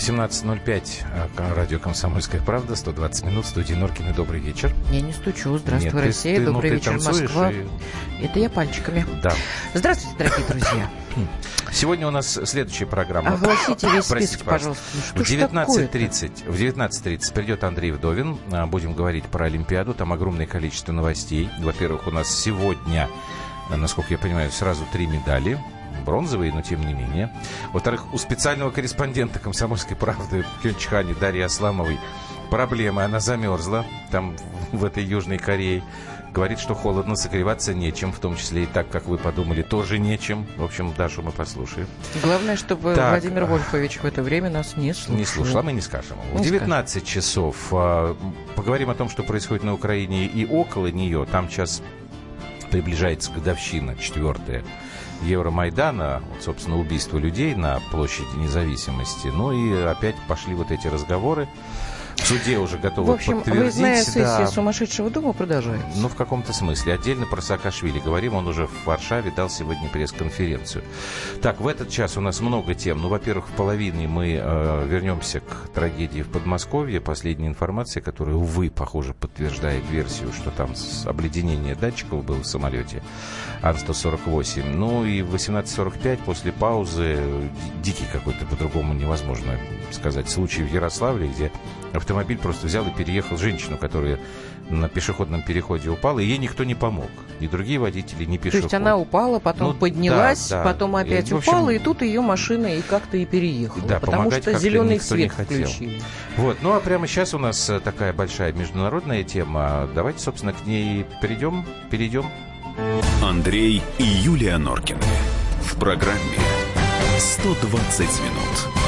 18.05, а, радио «Комсомольская правда», 120 минут, студии Норкины. Добрый вечер. Я не стучу. Здравствуй, Нет, Россия. ты- ну, Добрый ты вечер, Москва. и- Это я пальчиками. Да. Здравствуйте, дорогие друзья. Сегодня у нас следующая программа. Огласите весь список, пожалуйста. Ну, В ж такое-то? 19.30 в 19.30 придет Андрей Вдовин. А, Будем говорить про Олимпиаду. Там огромное количество новостей. Во-первых, у нас сегодня, насколько я понимаю, сразу три медали. Бронзовые, но тем не менее. Во-вторых, у специального корреспондента «Комсомольской правды» в Пхенчхане Дарьи Асламовой проблемы. Она замерзла там, в этой Южной Корее. Говорит, что холодно, согреваться нечем, в том числе и так, как вы подумали, тоже нечем. В общем, Дашу мы послушаем. Главное, чтобы Так. Владимир Вольфович в это время нас не слушал. Не слушал, а мы не скажем. В Не 19 часов а, поговорим о том, что происходит на Украине и около нее. Там сейчас приближается годовщина, четвертая, Евромайдана, вот, собственно, убийство людей на площади независимости. Ну и опять пошли вот эти разговоры. В суде уже готовы В общем, подтвердить. выездная сессия да. сумасшедшего дома продолжается. Ну, в каком-то смысле. Отдельно про Саакашвили говорим. Он уже в Варшаве дал сегодня пресс-конференцию. Так, в этот час у нас много тем. Ну, во-первых, в половине мы э, вернемся к трагедии в Подмосковье. Последняя информация, которая, увы, похоже, подтверждает версию, что там обледенение датчиков было в самолете Ан-148. Ну, и в 18.45 после паузы ди- дикий какой-то, по-другому невозможно сказать, случай в Ярославле, где автомобиль просто взял и переехал женщину, которая на пешеходном переходе упала, и ей никто не помог. Ни другие водители, ни То пешеходы. есть она упала, потом Ну, поднялась, да, да. потом опять И, общем, упала, и тут ее машина и как-то и переехала. Да, потому что зеленый никто не свет хотел. включили. Вот, ну а прямо сейчас у нас э, такая большая международная тема. Давайте, собственно, к ней перейдем. Перейдем. Андрей и Юлия Норкины. В программе 120 минут.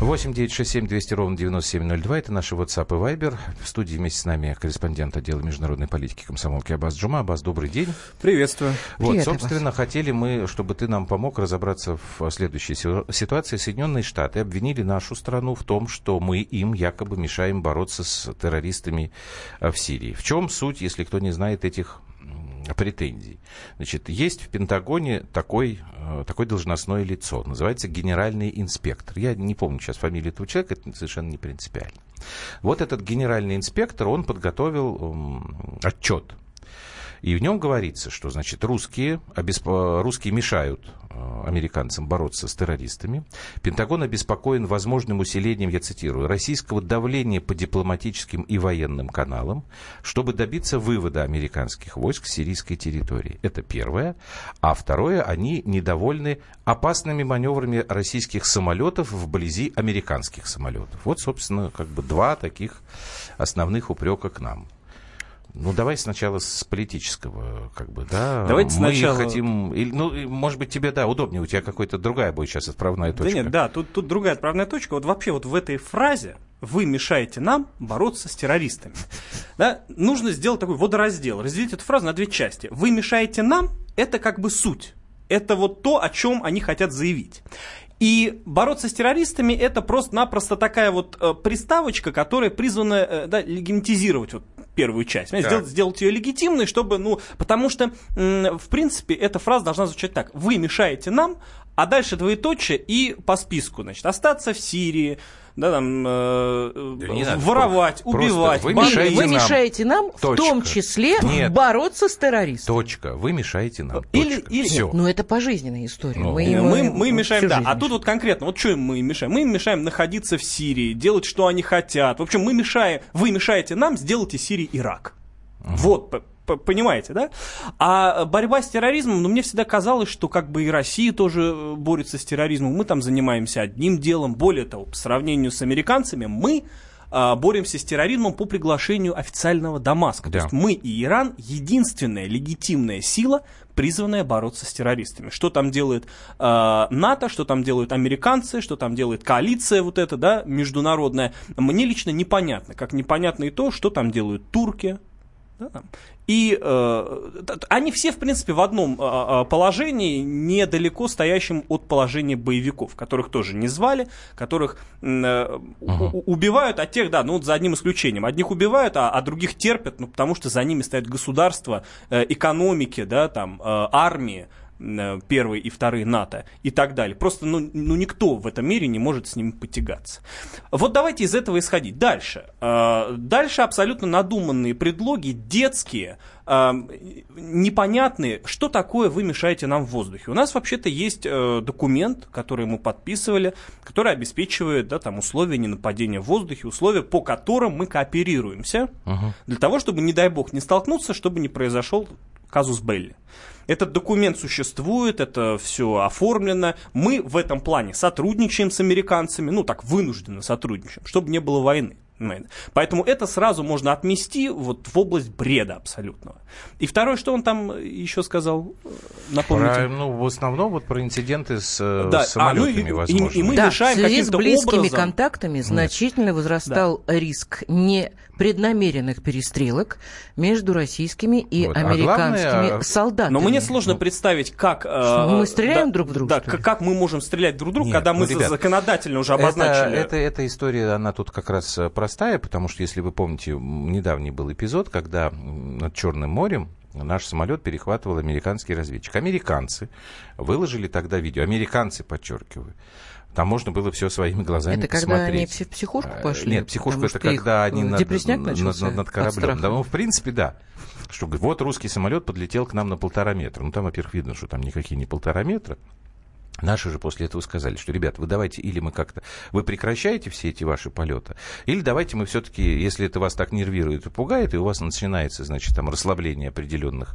8 9 6 7 200 ровно 9702. Это наши WhatsApp и Viber. В студии вместе с нами корреспондент отдела международной политики комсомолки Абаз Джума. Абаз, добрый день. Приветствую. Вот, Привет, собственно, хотели мы, чтобы ты нам помог разобраться в следующей си- ситуации. Соединенные Штаты обвинили нашу страну в том, что мы им якобы мешаем бороться с террористами э, в Сирии. В чем суть, если кто не знает этих претензий? Значит, есть в Пентагоне такой, э, такое должностное лицо, называется генеральный инспектор. Я не помню сейчас фамилию этого человека, это совершенно не принципиально. Вот этот генеральный инспектор, он подготовил м, отчет и в нем говорится, что, значит, русские, обесп- русские мешают э, американцам бороться с террористами. Пентагон обеспокоен возможным усилением, я цитирую, российского давления по дипломатическим и военным каналам, чтобы добиться вывода американских войск с сирийской территории. Это первое. А второе, они недовольны опасными маневрами российских самолетов вблизи американских самолетов. Вот, собственно, как бы два таких основных упрека к нам. Ну, давай сначала с политического, как бы, да. Давайте Мы сначала- хотим... или, ну, может быть, тебе, да, удобнее, у тебя какая-то другая будет сейчас отправная точка. Да нет, да, тут, тут другая отправная точка. Вот вообще вот в этой фразе вы мешаете нам бороться с террористами. Да? Нужно сделать такой водораздел, разделить эту фразу на две части. Вы мешаете нам, это как бы суть. Это вот то, о чем они хотят заявить. И бороться с террористами это просто-напросто такая вот э, приставочка, которая призвана э, да, легимитизировать вот первую часть. Понимаете. Сделать, сделать ее легитимной, чтобы, ну, потому что, в принципе, эта фраза должна звучать так. Вы мешаете нам, а дальше двоеточие и по списку, значит, остаться в Сирии, да, там, э, Да не надо, воровать, просто убивать, вы мешаете Вы нам. мешаете нам, в Точка. том числе, Нет. бороться с террористами. Точка. Вы мешаете нам. Или- Точка. или- Всё. Ну, это пожизненная история. Ну, мы, Мы, мы им мешаем, да. А тут вот конкретно, вот что им мы им мешаем? Мы им мешаем находиться в Сирии, делать, что они хотят. В общем, мы мешаем, вы мешаете нам сделать из Сирии Ирак. Вот, п- п- понимаете, да? А борьба с терроризмом, ну, мне всегда казалось, что как бы и Россия тоже э, борется с терроризмом. Мы там занимаемся одним делом. Более того, по сравнению с американцами, мы а, боремся с терроризмом по приглашению официального Дамаска. Да. То есть мы и Иран единственная легитимная сила, призванная бороться с террористами. Что там делает э, НАТО, что там делают американцы, что там делает коалиция вот эта, да, международная, мне лично непонятно. Как непонятно и то, что там делают турки, да. И э, они все, в принципе, в одном э, положении, недалеко стоящем от положения боевиков, которых тоже не звали, которых э, uh-huh. убивают, а тех, да, ну вот за одним исключением. Одних убивают, а, а других терпят, ну потому что за ними стоят государства, э, экономики, да, там, э, армии, первые и вторые НАТО и так далее. Просто ну, ну, никто в этом мире не может с ними потягаться. Вот давайте из этого исходить. Дальше. Дальше абсолютно надуманные предлоги, детские, непонятные, что такое вы мешаете нам в воздухе. У нас вообще-то есть э, документ, который мы подписывали, который обеспечивает да, там, условия ненападения в воздухе, условия, по которым мы кооперируемся, uh-huh. для того, чтобы, не дай бог, не столкнуться, чтобы не произошел казус Белли. Этот документ существует, это все оформлено. Мы в этом плане сотрудничаем с американцами, ну так, вынужденно сотрудничаем, чтобы не было войны. Поэтому это сразу можно отмести вот в область бреда абсолютного. И второе, что он там еще сказал, напомните. Про, ну, в основном вот про инциденты с э, да. самолетами, а, ну, и, возможно. И, и мы да, мешаем в связи с близкими образом... контактами значительно возрастал да. риск не преднамеренных перестрелок между российскими и вот. американскими а главное, солдатами. Но мне сложно представить, как... Что э, мы стреляем да, друг в друга? Да, как мы можем стрелять друг в друга, Нет, когда мы ну, ребят, законодательно уже обозначили... Это, это, эта история, она тут как раз э, простая, потому что, если вы помните, недавний был эпизод, когда над Черным морем наш самолет перехватывал американский разведчик. Американцы выложили тогда видео. Американцы, подчеркиваю. Там можно было все своими глазами это посмотреть. когда они в психушку э, пошли? Нет, психушку это когда они над, над, над, над кораблем. Да, ну, в принципе, да. Что, вот русский самолет подлетел к нам на полтора метра. Ну, там, во-первых, видно, что там никакие не полтора метра. Наши же после этого сказали, что, ребят, вы давайте, или мы как-то, вы прекращаете все эти ваши полеты, или давайте мы все-таки, если это вас так нервирует и пугает, и у вас начинается, значит, там, расслабление определенных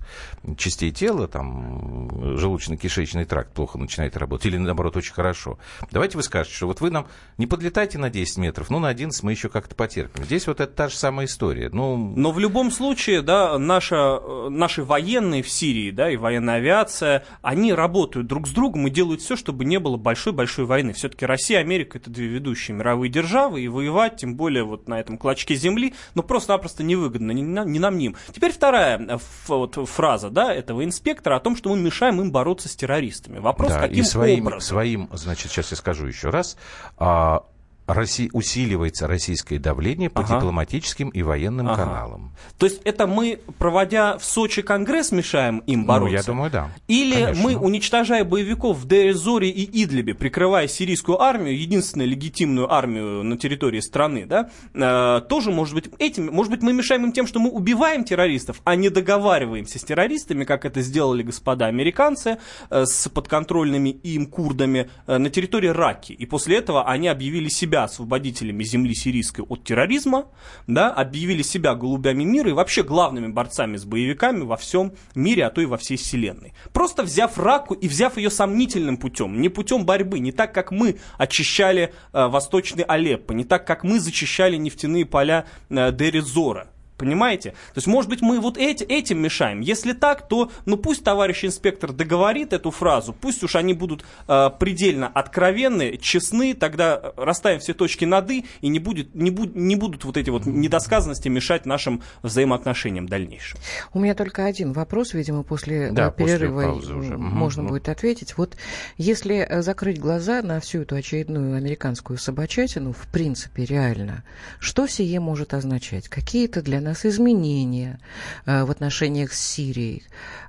частей тела, там, желудочно-кишечный тракт плохо начинает работать, или, наоборот, очень хорошо, давайте вы скажете, что вот вы нам не подлетайте на 10 метров, ну, на 11 мы еще как-то потерпим. Здесь вот это та же самая история. Ну... Но в любом случае, да, наша, наши военные в Сирии, да, и военная авиация, они работают друг с другом и делают все, чтобы не было большой-большой войны. Все-таки Россия и Америка это две ведущие мировые державы, и воевать, тем более вот на этом клочке земли, ну просто-напросто невыгодно, ни нам, ни им. Теперь вторая э, вот, фраза, да, этого инспектора о том, что мы мешаем им бороться с террористами. Вопрос, да, каким и своим, образом? своим, значит, сейчас я скажу еще раз, а, Россия, усиливается российское давление по ага. дипломатическим и военным ага. каналам. То есть это мы, проводя в Сочи конгресс, мешаем им бороться? Ну, я думаю, да. Или Конечно. мы, уничтожая боевиков в Дейзоре и Идлибе, прикрывая сирийскую армию, единственную легитимную армию на территории страны, да, э, тоже, может быть, этим, может быть, мы мешаем им тем, что мы убиваем террористов, а не договариваемся с террористами, как это сделали господа американцы э, с подконтрольными им курдами э, на территории Раки. И после этого они объявили себя себя освободителями земли сирийской от терроризма, да, объявили себя голубями мира и вообще главными борцами с боевиками во всем мире, а то и во всей вселенной. Просто взяв раку и взяв ее сомнительным путем, не путем борьбы, не так, как мы очищали э, восточный Алеппо, не так, как мы зачищали нефтяные поля э, Дерезора, Понимаете? То есть, может быть, мы вот эти, этим мешаем. Если так, то, ну, пусть товарищ инспектор договорит эту фразу, пусть уж они будут э, предельно откровенны, честны, тогда расставим все точки над «и», и не, будет, не, буд, не будут вот эти вот недосказанности мешать нашим взаимоотношениям дальнейшим. У меня только один вопрос, видимо, после да, перерыва после уже. можно угу. будет ответить. Вот если э, закрыть глаза на всю эту очередную американскую собачатину, в принципе, реально, что сие может означать? Какие-то для нас изменения э, в отношениях с Сирией?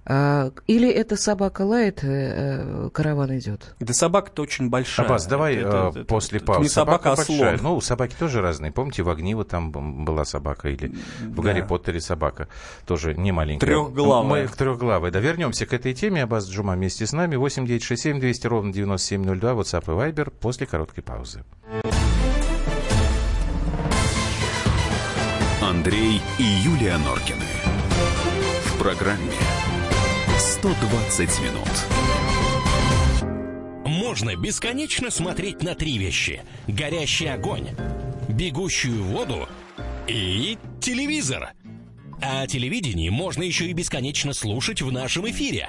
Э, или эта собака лает, э, караван идет? Да собака-то очень большая. Аббас, давай это, это, после паузы. Не собака, собака а слон. Большая. Ну, собаки тоже разные. Помните, в Огниво там была собака, или в да. Гарри Поттере собака. Тоже не маленькая. Трехглавая. Мы трехглавая. Да, вернемся к этой теме. Аббас Джума вместе с нами. 8 9 6 7 200 ровно 9702. WhatsApp и Viber после короткой паузы. Андрей и Юлия Норкины. В программе 120 минут. Можно бесконечно смотреть на три вещи. Горящий огонь, бегущую воду и телевизор. А телевидение можно еще и бесконечно слушать в нашем эфире.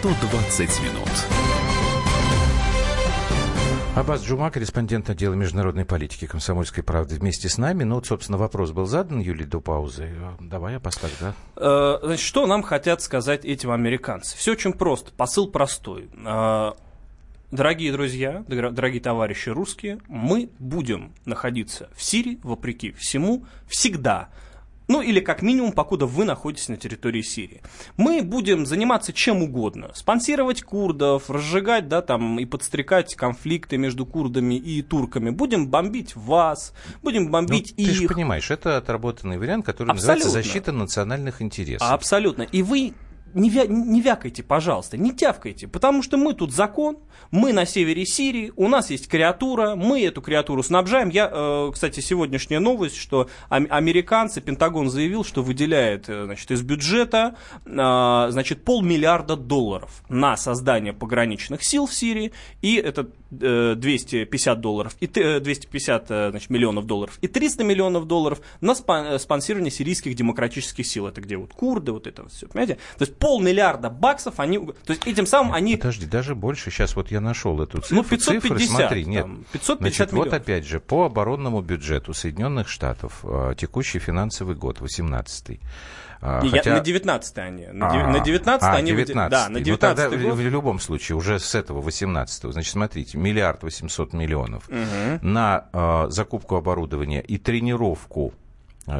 120 минут. Абаз Джума, корреспондент отдела международной политики комсомольской правды, вместе с нами. Ну, вот, собственно, вопрос был задан, Юлий, до паузы. Давай я поставлю, да? Э, значит, что нам хотят сказать этим американцы? Все очень просто, посыл простой. Э, дорогие друзья, дорогие товарищи русские, мы будем находиться в Сирии, вопреки всему, всегда ну или как минимум, покуда вы находитесь на территории Сирии. Мы будем заниматься чем угодно. Спонсировать курдов, разжигать, да, там, и подстрекать конфликты между курдами и турками. Будем бомбить вас, будем бомбить ну, их. Ты же понимаешь, это отработанный вариант, который Абсолютно. называется защита национальных интересов. Абсолютно. И вы не, вя, не вякайте, пожалуйста, не тявкайте, потому что мы тут закон, мы на севере Сирии, у нас есть креатура, мы эту креатуру снабжаем. Я, э, кстати, сегодняшняя новость, что американцы, Пентагон заявил, что выделяет э, значит, из бюджета э, значит, полмиллиарда долларов на создание пограничных сил в Сирии, и это 250 долларов, и 250 значит, миллионов долларов, и 300 миллионов долларов на спонсирование сирийских демократических сил. Это где вот курды, вот это все, понимаете? То есть полмиллиарда баксов они... То есть этим самым они... Подожди, даже больше. Сейчас вот я нашел эту цифру. Ну, 550. Цифры, смотри, нет. Там, 550 Значит, миллионов. вот опять же, по оборонному бюджету Соединенных Штатов э, текущий финансовый год, 18 а, Не, хотя... на 19 они. На, а, на 19 а, они... 19 да, на 19 ну, тогда год... в, в любом случае, уже с этого 18 значит, смотрите, миллиард 800 миллионов угу. на э, закупку оборудования и тренировку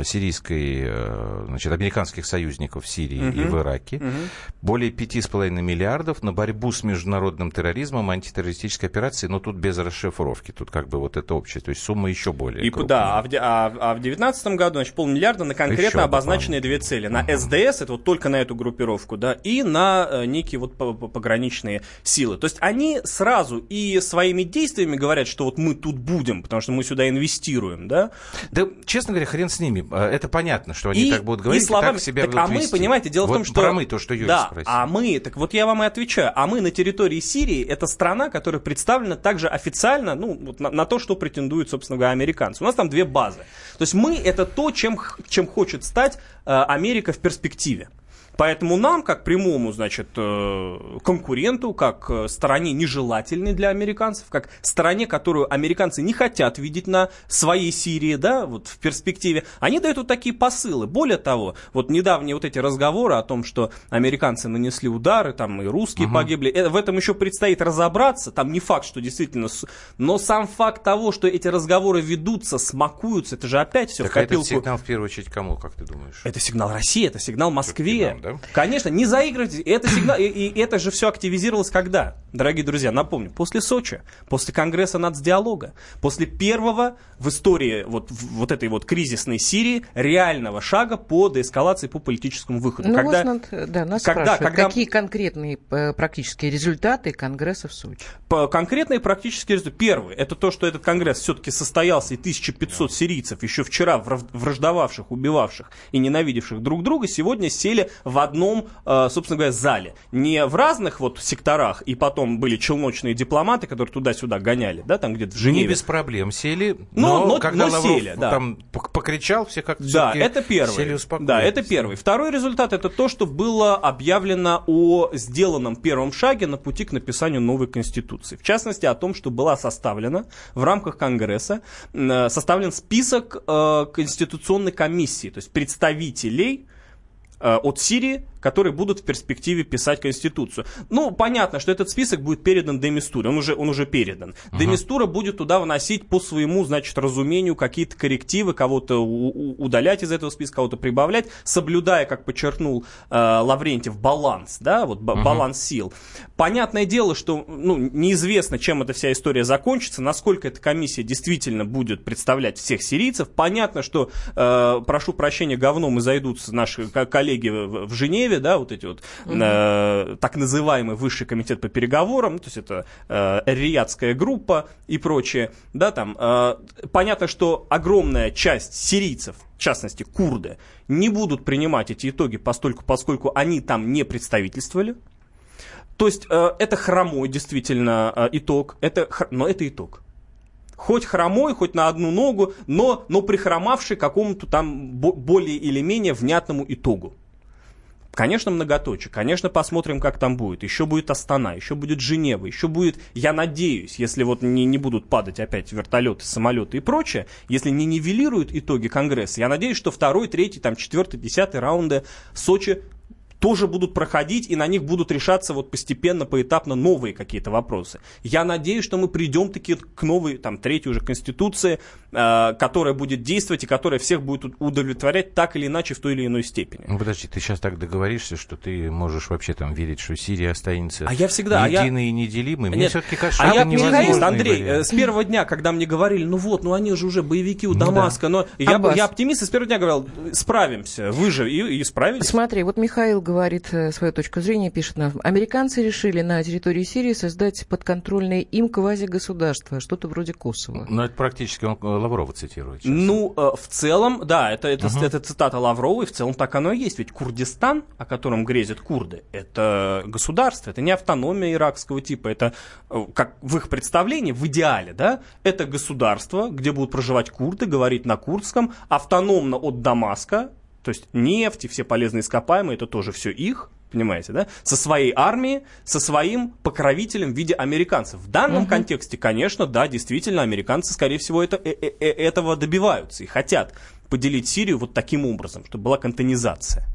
сирийской, э, значит, американских союзников в Сирии uh-huh. и в Ираке. Uh-huh. Более 5,5 миллиардов на борьбу с международным терроризмом, антитеррористической операцией, но тут без расшифровки, тут как бы вот это общее, то есть сумма еще более и, Да, а в, а, а в 2019 году, значит, полмиллиарда на конкретно еще обозначенные две цели. На uh-huh. СДС, это вот только на эту группировку, да, и на э, некие вот пограничные силы. То есть они сразу и своими действиями говорят, что вот мы тут будем, потому что мы сюда инвестируем, да? Да, честно говоря, хрен с ними ними. А, это понятно, что они и, так будут говорить, и, словами, и так себя так, будут А мы, понимаете, дело вот в том, что... Про мы, то, что Юрий да, спросил. а мы, так вот я вам и отвечаю, а мы на территории Сирии, это страна, которая представлена также официально, ну, вот на, на то, что претендуют, собственно говоря, американцы. У нас там две базы. То есть мы это то, чем, чем хочет стать э, Америка в перспективе. Поэтому нам, как прямому, значит, э, конкуренту, как э, стороне нежелательной для американцев, как стороне, которую американцы не хотят видеть на своей Сирии, да, вот в перспективе, они дают вот такие посылы. Более того, вот недавние вот эти разговоры о том, что американцы нанесли удары, там и русские угу. погибли, э, в этом еще предстоит разобраться, там не факт, что действительно, но сам факт того, что эти разговоры ведутся, смакуются, это же опять все так в копилку. это сигнал в первую очередь кому, как ты думаешь? Это сигнал России, это сигнал Москве. да? Конечно, не заигрывайте. Это сигнал, и, и это же все активизировалось когда? Дорогие друзья, напомню, после Сочи, после Конгресса нацдиалога, после первого в истории вот, вот этой вот кризисной Сирии реального шага по деэскалации, по политическому выходу. Ну, когда, над, да, нас когда, когда, какие конкретные э, практические результаты Конгресса в Сочи? По, конкретные практические результаты. Первый, это то, что этот Конгресс все-таки состоялся, и 1500 сирийцев, еще вчера враждовавших, убивавших и ненавидевших друг друга, сегодня сели в одном, э, собственно говоря, зале. Не в разных вот секторах, и потом были челночные дипломаты, которые туда-сюда гоняли, да, там где-то в Женеве. Не без проблем сели, но, но, но когда но Лавров сели, да. там покричал, все как-то Да, это первый. Сели да, это первый. Второй результат это то, что было объявлено о сделанном первом шаге на пути к написанию новой конституции. В частности, о том, что была составлена в рамках Конгресса, составлен список э, конституционной комиссии, то есть представителей э, от Сирии, которые будут в перспективе писать Конституцию. Ну, понятно, что этот список будет передан Демистуре, он уже, он уже передан. Uh-huh. Демистура будет туда вносить по своему, значит, разумению какие-то коррективы, кого-то удалять из этого списка, кого-то прибавлять, соблюдая, как подчеркнул э, Лаврентьев, баланс, да, вот uh-huh. баланс сил. Понятное дело, что ну, неизвестно, чем эта вся история закончится, насколько эта комиссия действительно будет представлять всех сирийцев. Понятно, что, э, прошу прощения, говном и зайдутся наши коллеги в, в Женеве, да, вот эти вот угу. э, так называемый высший комитет по переговорам, то есть это э, риядская группа и прочее, да, там. Э, понятно, что огромная часть сирийцев, в частности курды, не будут принимать эти итоги, поскольку, поскольку они там не представительствовали. То есть э, это хромой действительно э, итог, это, но это итог хоть хромой, хоть на одну ногу, но, но прихромавший какому-то там более или менее внятному итогу. Конечно, многоточие. Конечно, посмотрим, как там будет. Еще будет Астана, еще будет Женева, еще будет, я надеюсь, если вот не, не будут падать опять вертолеты, самолеты и прочее, если не нивелируют итоги Конгресса, я надеюсь, что второй, третий, там, четвертый, десятый раунды Сочи тоже будут проходить, и на них будут решаться вот постепенно, поэтапно новые какие-то вопросы. Я надеюсь, что мы придем таки к новой, там, третьей уже конституции, э, которая будет действовать и которая всех будет удовлетворять так или иначе в той или иной степени. Ну, подожди, ты сейчас так договоришься, что ты можешь вообще там верить, что Сирия останется а я всегда, единой а я... и неделимой. Мне все-таки кажется, а что я невозможно. Андрей, вариант. Э, с первого дня, когда мне говорили, ну вот, ну они же уже боевики у Дамаска, ну, да. но я, я оптимист, и с первого дня говорил, справимся, выживем, и, и справились. Смотри, вот Михаил говорит э, свою точку зрения, пишет нам, американцы решили на территории Сирии создать подконтрольное им квазигосударство, что-то вроде Косово. Ну, это практически он Лаврова цитирует. Сейчас. Ну, э, в целом, да, это, это, угу. это цитата Лаврова, и в целом так оно и есть. Ведь Курдистан, о котором грезят курды, это государство, это не автономия иракского типа, это, э, как в их представлении, в идеале, да, это государство, где будут проживать курды, говорить на курдском, автономно от Дамаска, то есть нефть и все полезные ископаемые, это тоже все их, понимаете, да? Со своей армией, со своим покровителем в виде американцев. В данном угу. контексте, конечно, да, действительно, американцы, скорее всего, это, э, э, э, этого добиваются и хотят поделить Сирию вот таким образом, чтобы была кантонизация.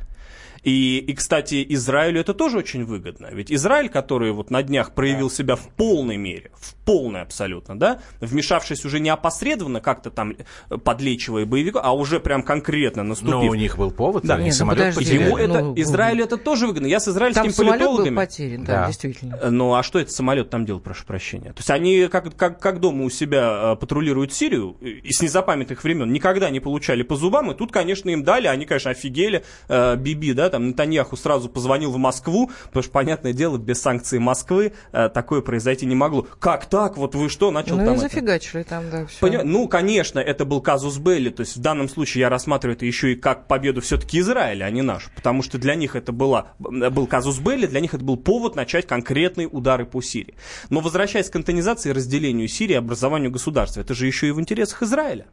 И, и, кстати, Израилю это тоже очень выгодно. Ведь Израиль, который вот на днях проявил себя в полной мере, в полной абсолютно, да, вмешавшись уже не опосредованно, как-то там э, подлечивая боевиков, а уже прям конкретно наступив. Но у них был повод, да. они Нет, ну, самолет Ему это, ну, Израилю это тоже выгодно. Я с израильскими там политологами... Был потерян, да, да, действительно. Э, ну, а что этот самолет там делал, прошу прощения? То есть они как, как, как дома у себя э, патрулируют Сирию, и с незапамятных времен никогда не получали по зубам, и тут, конечно, им дали, они, конечно, офигели, Биби, да, там, Натаньяху сразу позвонил в Москву, потому что, понятное дело, без санкций Москвы э, такое произойти не могло. Как так? Вот вы что, начал ну, там... Ну, зафигачили там, да, все. Поня... Ну, конечно, это был казус Белли, то есть в данном случае я рассматриваю это еще и как победу все-таки Израиля, а не нашу, потому что для них это была, был казус Белли, для них это был повод начать конкретные удары по Сирии. Но возвращаясь к кантонизации и разделению Сирии, образованию государства, это же еще и в интересах Израиля.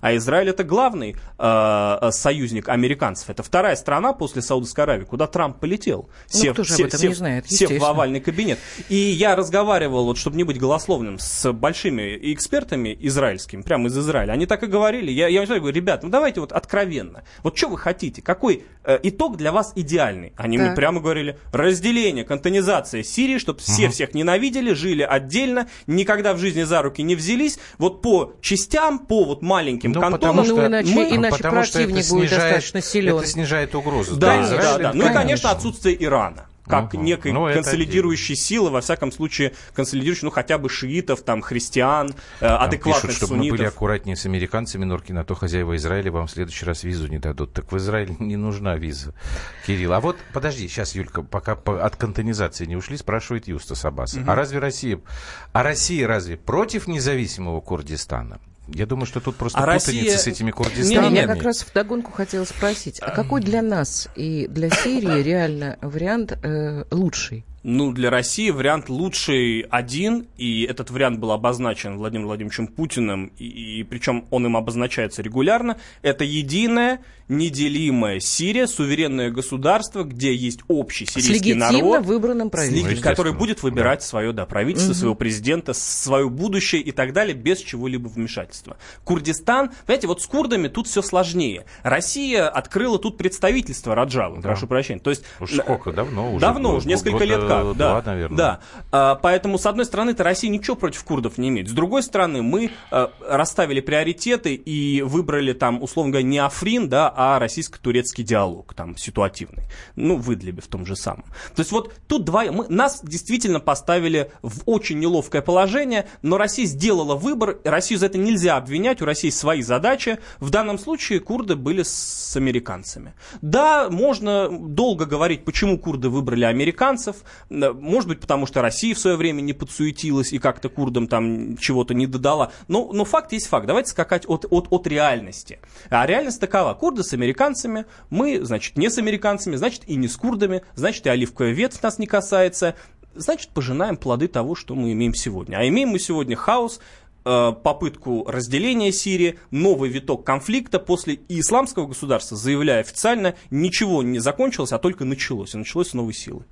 А Израиль это главный э, э, союзник американцев. Это вторая страна после Саудовской Аравии, куда Трамп полетел. Ну, сев, кто же сев, об этом сев, не знает, сев в овальный кабинет. И я разговаривал, вот, чтобы не быть голословным, с большими экспертами израильскими, прямо из Израиля. Они так и говорили. Я, я говорю, ребят, ну давайте вот откровенно. Вот что вы хотите? Какой э, итог для вас идеальный? Они так. мне прямо говорили, разделение, кантонизация Сирии, чтобы все угу. всех ненавидели, жили отдельно, никогда в жизни за руки не взялись. Вот по частям, по вот маленьким этим ну, кантоном. Потому что, ну, иначе, мы, иначе потому противник что будет снижает, достаточно силен. Это снижает угрозу. Да, да, да, да. Ну и, конечно, отсутствие Ирана как угу. некой ну, консолидирующей силы, во всяком случае, консолидирующей, ну, хотя бы шиитов, там, христиан, э, адекватных пишут, чтобы суннитов. мы были аккуратнее с американцами, Норкина, а то хозяева Израиля вам в следующий раз визу не дадут. Так в Израиле не нужна виза, Кирилл. А вот, подожди, сейчас, Юлька, пока от кантонизации не ушли, спрашивает Юстас Аббас. Угу. А разве Россия, а Россия разве против независимого Курдистана? Я думаю, что тут просто а путаница Россия... с этими Курдистанами. Я как раз в догонку хотела спросить, а какой для нас и для Сирии реально вариант э, лучший? Ну, для России вариант лучший один, и этот вариант был обозначен Владимиром Владимировичем Путиным, и, и причем он им обозначается регулярно. Это единая, неделимая Сирия, суверенное государство, где есть общий сирийский с народ, выбранным правительством, ну, который будет выбирать да. свое да, правительство, угу. своего президента, свое будущее и так далее, без чего-либо вмешательства. Курдистан, понимаете, вот с курдами тут все сложнее. Россия открыла тут представительство Раджавы, да. прошу прощения. То есть, Уж сколько, давно уже? Давно, уже несколько лет как. Да, наверное. Да. А, поэтому, с одной стороны-то Россия ничего против курдов не имеет. С другой стороны, мы а, расставили приоритеты и выбрали там, условно говоря, не Африн, да, а российско-турецкий диалог, там, ситуативный. Ну, в Идлибе в том же самом. То есть вот тут два... Мы, нас действительно поставили в очень неловкое положение, но Россия сделала выбор, Россию за это нельзя обвинять, у России свои задачи. В данном случае курды были с американцами. Да, можно долго говорить, почему курды выбрали американцев, может быть, потому что Россия в свое время не подсуетилась и как-то курдам там чего-то не додала. Но, но факт есть факт. Давайте скакать от, от, от реальности. А реальность такова. Курды с американцами, мы, значит, не с американцами, значит, и не с курдами, значит, и оливковая ветвь нас не касается. Значит, пожинаем плоды того, что мы имеем сегодня. А имеем мы сегодня хаос, э, попытку разделения Сирии, новый виток конфликта после исламского государства, заявляя официально, ничего не закончилось, а только началось. И началось с новой силы.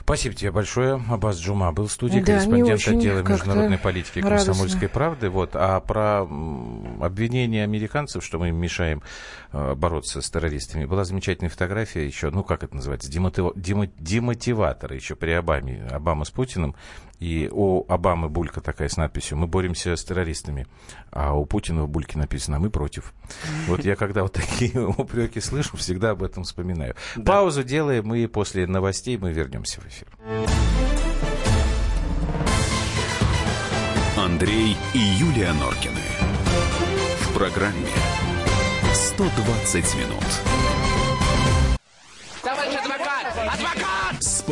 Спасибо тебе большое. Абаз Джума был в студии, да, корреспондент отдела международной политики комсомольской правды. Вот. А про обвинение американцев, что мы им мешаем э, бороться с террористами, была замечательная фотография еще, ну как это называется, демотив... демотиватора еще при Обаме, Обама с Путиным. И у Обамы булька такая с надписью «Мы боремся с террористами», а у Путина в бульке написано «Мы против». Вот я когда вот такие упреки слышу, всегда об этом вспоминаю. Да. Паузу делаем, и после новостей мы вернемся в эфир. Андрей и Юлия Норкины. В программе «120 минут».